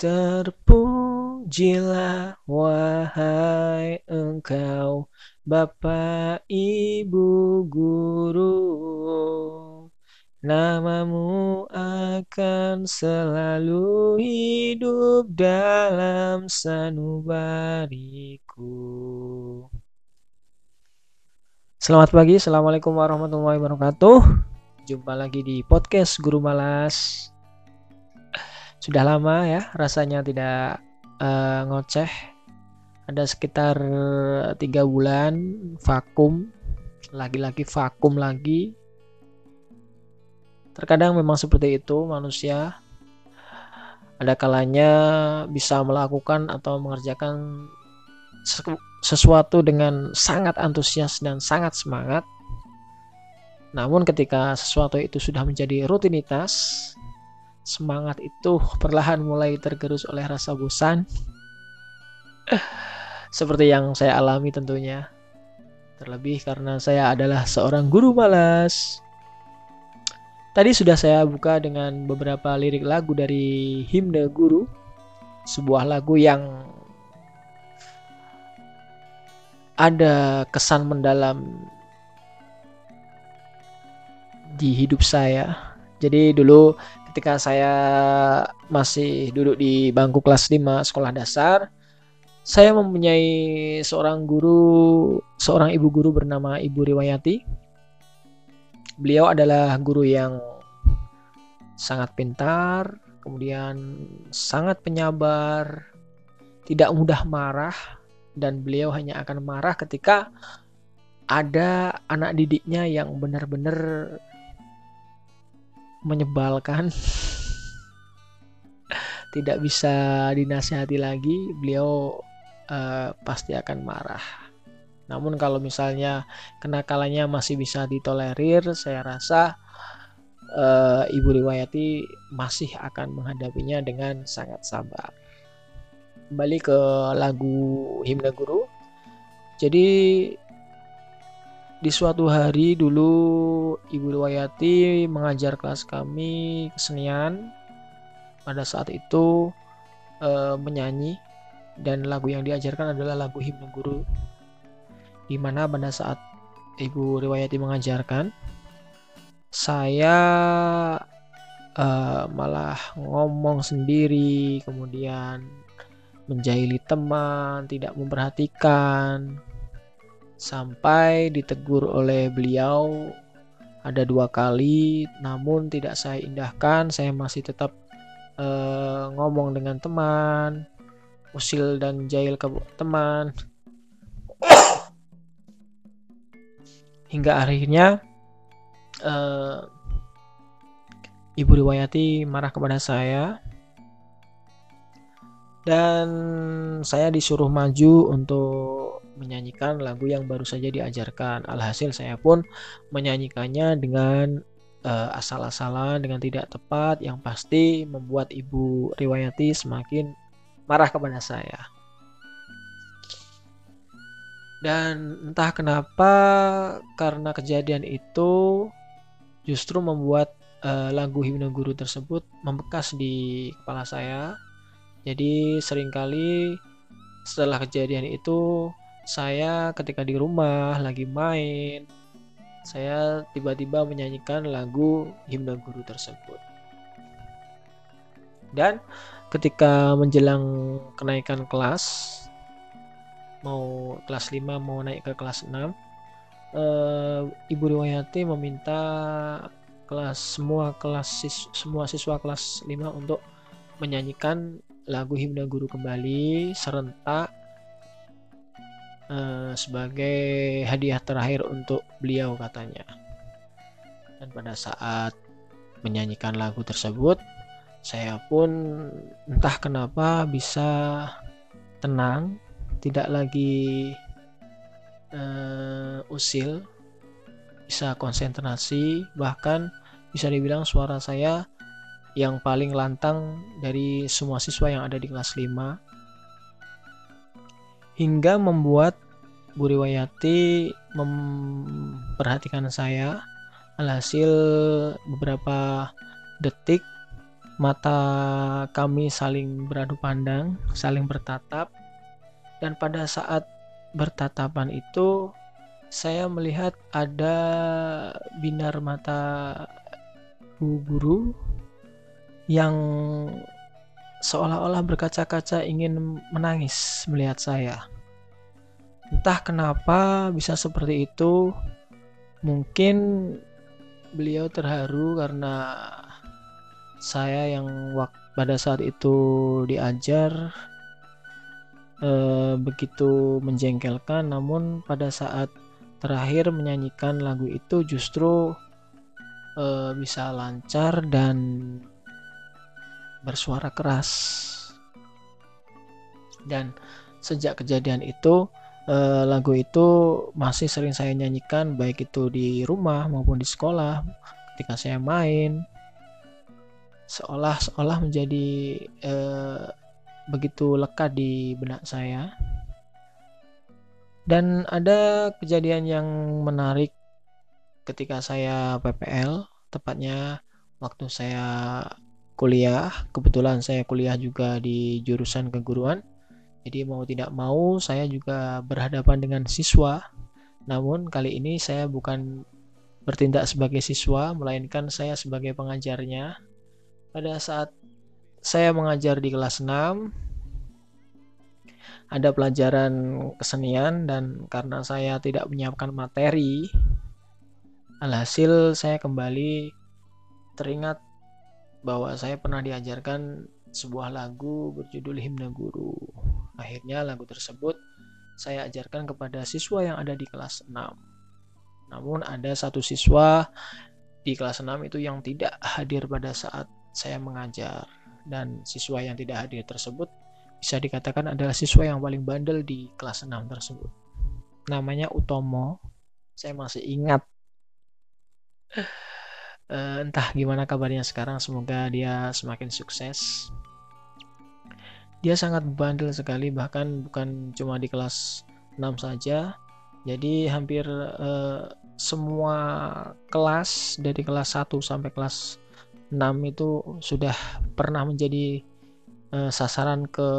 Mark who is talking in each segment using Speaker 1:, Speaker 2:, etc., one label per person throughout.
Speaker 1: Terpujilah wahai engkau Bapak Ibu Guru. Namamu akan selalu hidup dalam sanubariku. Selamat pagi, Assalamualaikum warahmatullahi wabarakatuh. Jumpa lagi di podcast Guru Malas sudah lama ya rasanya tidak uh, ngoceh. Ada sekitar tiga bulan vakum. Lagi-lagi vakum lagi. Terkadang memang seperti itu manusia. Ada kalanya bisa melakukan atau mengerjakan sesuatu dengan sangat antusias dan sangat semangat. Namun ketika sesuatu itu sudah menjadi rutinitas semangat itu perlahan mulai tergerus oleh rasa bosan. Seperti yang saya alami tentunya. Terlebih karena saya adalah seorang guru malas. Tadi sudah saya buka dengan beberapa lirik lagu dari Himne Guru, sebuah lagu yang ada kesan mendalam di hidup saya. Jadi dulu ketika saya masih duduk di bangku kelas 5 sekolah dasar, saya mempunyai seorang guru, seorang ibu guru bernama Ibu Riwayati. Beliau adalah guru yang sangat pintar, kemudian sangat penyabar, tidak mudah marah, dan beliau hanya akan marah ketika ada anak didiknya yang benar-benar menyebalkan. Tidak bisa dinasihati lagi beliau uh, pasti akan marah. Namun kalau misalnya kenakalannya masih bisa ditolerir saya rasa uh, ibu riwayati masih akan menghadapinya dengan sangat sabar. Kembali ke lagu himne guru. Jadi di suatu hari dulu Ibu Wayati mengajar kelas kami kesenian. Pada saat itu e, menyanyi dan lagu yang diajarkan adalah lagu himne guru. Di mana pada saat Ibu Riwayati mengajarkan, saya e, malah ngomong sendiri, kemudian menjahili teman, tidak memperhatikan, sampai ditegur oleh beliau ada dua kali namun tidak saya indahkan. Saya masih tetap uh, ngomong dengan teman usil dan jahil ke teman. Hingga akhirnya uh, ibu riwayati marah kepada saya. Dan saya disuruh maju untuk menyanyikan lagu yang baru saja diajarkan. Alhasil saya pun menyanyikannya dengan uh, asal-asalan dengan tidak tepat yang pasti membuat Ibu Riwayati semakin marah kepada saya. Dan entah kenapa karena kejadian itu justru membuat uh, lagu himne guru tersebut membekas di kepala saya. Jadi sering kali setelah kejadian itu saya ketika di rumah lagi main saya tiba-tiba menyanyikan lagu himne guru tersebut. Dan ketika menjelang kenaikan kelas mau kelas 5 mau naik ke kelas 6 eh, Ibu Riwayati meminta kelas semua kelas sis, semua siswa kelas 5 untuk menyanyikan lagu himne guru kembali serentak sebagai hadiah terakhir untuk beliau katanya. Dan pada saat menyanyikan lagu tersebut, saya pun entah kenapa bisa tenang, tidak lagi uh, usil, bisa konsentrasi, bahkan bisa dibilang suara saya yang paling lantang dari semua siswa yang ada di kelas 5 hingga membuat Bu Riwayati memperhatikan saya alhasil beberapa detik mata kami saling beradu pandang, saling bertatap, dan pada saat bertatapan itu saya melihat ada binar mata bu guru yang seolah-olah berkaca-kaca ingin menangis melihat saya. Entah kenapa bisa seperti itu. Mungkin beliau terharu karena saya yang pada saat itu diajar eh, begitu menjengkelkan namun pada saat terakhir menyanyikan lagu itu justru eh, bisa lancar dan bersuara keras dan sejak kejadian itu eh, lagu itu masih sering saya nyanyikan baik itu di rumah maupun di sekolah ketika saya main seolah-olah menjadi eh, begitu lekat di benak saya. Dan ada kejadian yang menarik ketika saya PPL, tepatnya waktu saya kuliah. Kebetulan saya kuliah juga di jurusan keguruan. Jadi mau tidak mau saya juga berhadapan dengan siswa. Namun kali ini saya bukan bertindak sebagai siswa, melainkan saya sebagai pengajarnya pada saat saya mengajar di kelas 6 ada pelajaran kesenian dan karena saya tidak menyiapkan materi alhasil saya kembali teringat bahwa saya pernah diajarkan sebuah lagu berjudul Himna Guru. Akhirnya lagu tersebut saya ajarkan kepada siswa yang ada di kelas 6. Namun ada satu siswa di kelas 6 itu yang tidak hadir pada saat saya mengajar dan siswa yang tidak hadir tersebut bisa dikatakan adalah siswa yang paling bandel di kelas 6 tersebut. Namanya Utomo. Saya masih ingat. Uh, entah gimana kabarnya sekarang, semoga dia semakin sukses. Dia sangat bandel sekali, bahkan bukan cuma di kelas 6 saja. Jadi hampir uh, semua kelas dari kelas 1 sampai kelas 6 itu sudah pernah menjadi uh, sasaran ke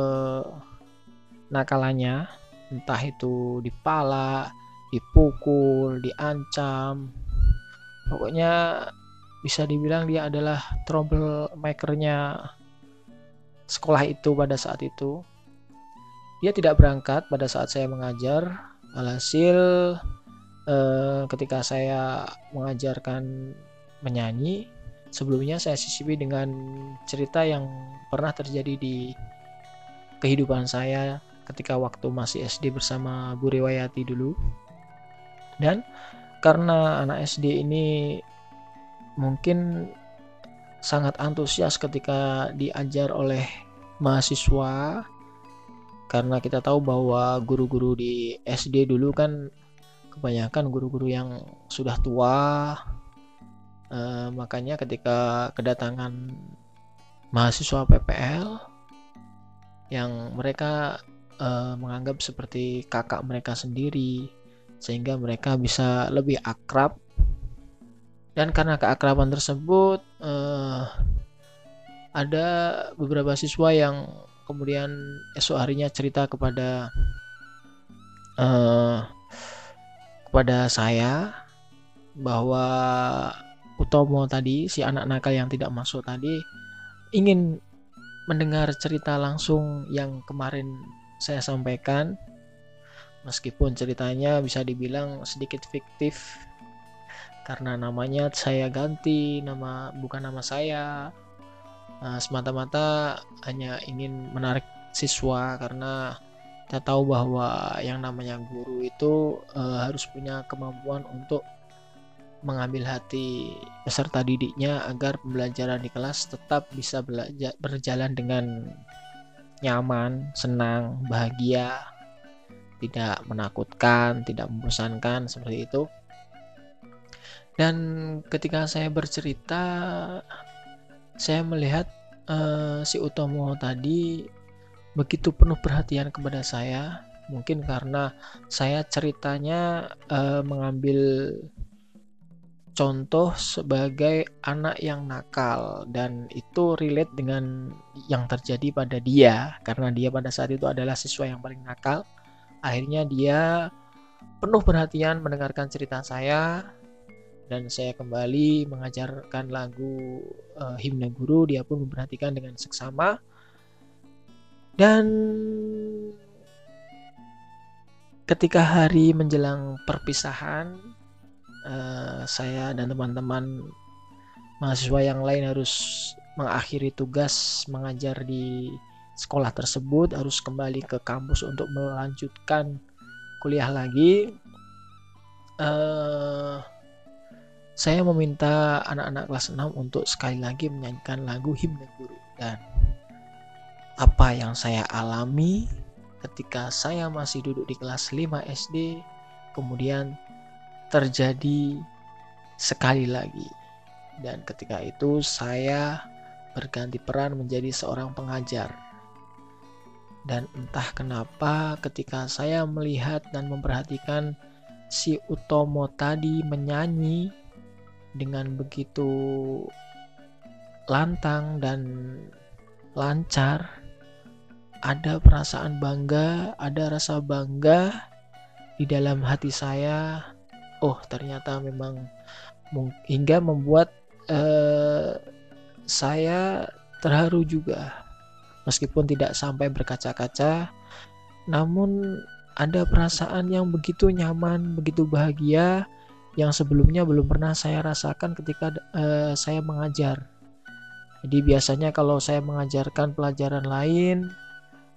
Speaker 1: nakalannya entah itu dipala, dipukul, diancam. Pokoknya bisa dibilang dia adalah troublemakernya sekolah itu pada saat itu. Dia tidak berangkat pada saat saya mengajar. Alhasil eh, ketika saya mengajarkan menyanyi, sebelumnya saya sisipi dengan cerita yang pernah terjadi di kehidupan saya ketika waktu masih SD bersama Bu Riwayati dulu. Dan karena anak SD ini mungkin sangat antusias ketika diajar oleh mahasiswa. Karena kita tahu bahwa guru-guru di SD dulu kan kebanyakan guru-guru yang sudah tua. Uh, makanya ketika kedatangan mahasiswa PPL yang mereka uh, menganggap seperti kakak mereka sendiri sehingga mereka bisa lebih akrab dan karena keakraban tersebut uh, ada beberapa siswa yang kemudian esok harinya cerita kepada uh, kepada saya bahwa Utomo tadi, si anak nakal yang tidak masuk tadi, ingin mendengar cerita langsung yang kemarin saya sampaikan. Meskipun ceritanya bisa dibilang sedikit fiktif karena namanya saya ganti, nama bukan nama saya. Nah, semata-mata hanya ingin menarik siswa karena kita tahu bahwa yang namanya guru itu uh, harus punya kemampuan untuk mengambil hati peserta didiknya agar pembelajaran di kelas tetap bisa belajar, berjalan dengan nyaman, senang, bahagia, tidak menakutkan, tidak membosankan seperti itu. Dan ketika saya bercerita, saya melihat uh, si Utomo tadi begitu penuh perhatian kepada saya. Mungkin karena saya ceritanya uh, mengambil contoh sebagai anak yang nakal dan itu relate dengan yang terjadi pada dia karena dia pada saat itu adalah siswa yang paling nakal. Akhirnya dia penuh perhatian mendengarkan cerita saya dan saya kembali mengajarkan lagu uh, himne guru. Dia pun memperhatikan dengan seksama. Dan ketika hari menjelang perpisahan uh, saya dan teman-teman mahasiswa yang lain harus mengakhiri tugas mengajar di sekolah tersebut harus kembali ke kampus untuk melanjutkan kuliah lagi. Uh, saya meminta anak-anak kelas 6 untuk sekali lagi menyanyikan lagu himne guru. Dan apa yang saya alami ketika saya masih duduk di kelas 5 SD kemudian terjadi sekali lagi. Dan ketika itu saya berganti peran menjadi seorang pengajar. Dan entah kenapa ketika saya melihat dan memperhatikan si Utomo tadi menyanyi dengan begitu lantang dan lancar ada perasaan bangga, ada rasa bangga di dalam hati saya. Oh, ternyata memang hingga membuat uh, saya terharu juga. Meskipun tidak sampai berkaca-kaca, namun ada perasaan yang begitu nyaman, begitu bahagia yang sebelumnya belum pernah saya rasakan ketika uh, saya mengajar. Jadi biasanya kalau saya mengajarkan pelajaran lain,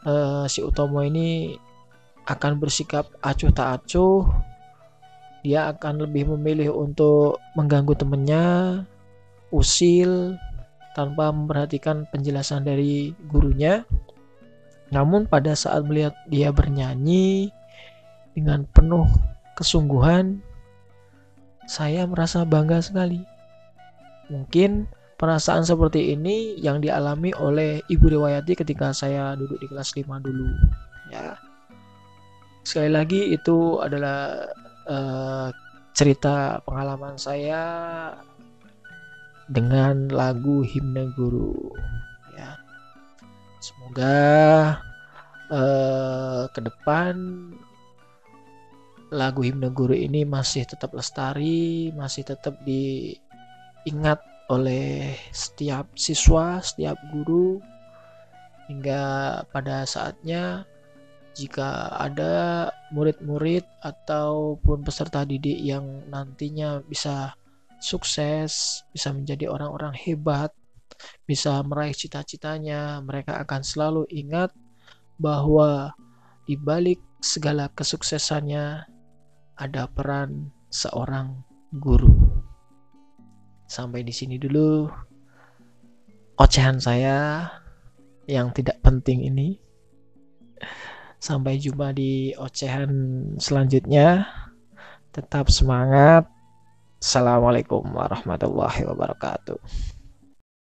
Speaker 1: uh, si Utomo ini akan bersikap acuh tak acuh. Dia akan lebih memilih untuk mengganggu temannya, usil, tanpa memperhatikan penjelasan dari gurunya. Namun pada saat melihat dia bernyanyi dengan penuh kesungguhan, saya merasa bangga sekali. Mungkin perasaan seperti ini yang dialami oleh Ibu Dewayati ketika saya duduk di kelas 5 dulu. Ya. Sekali lagi itu adalah uh, cerita pengalaman saya dengan lagu himne guru. Ya. Semoga uh, ke depan lagu himne guru ini masih tetap lestari, masih tetap diingat oleh setiap siswa, setiap guru hingga pada saatnya jika ada murid-murid ataupun peserta didik yang nantinya bisa sukses, bisa menjadi orang-orang hebat, bisa meraih cita-citanya, mereka akan selalu ingat bahwa di balik segala kesuksesannya ada peran seorang guru. Sampai di sini dulu ocehan saya yang tidak penting ini. Sampai jumpa di ocehan selanjutnya. Tetap semangat. Assalamualaikum warahmatullahi wabarakatuh.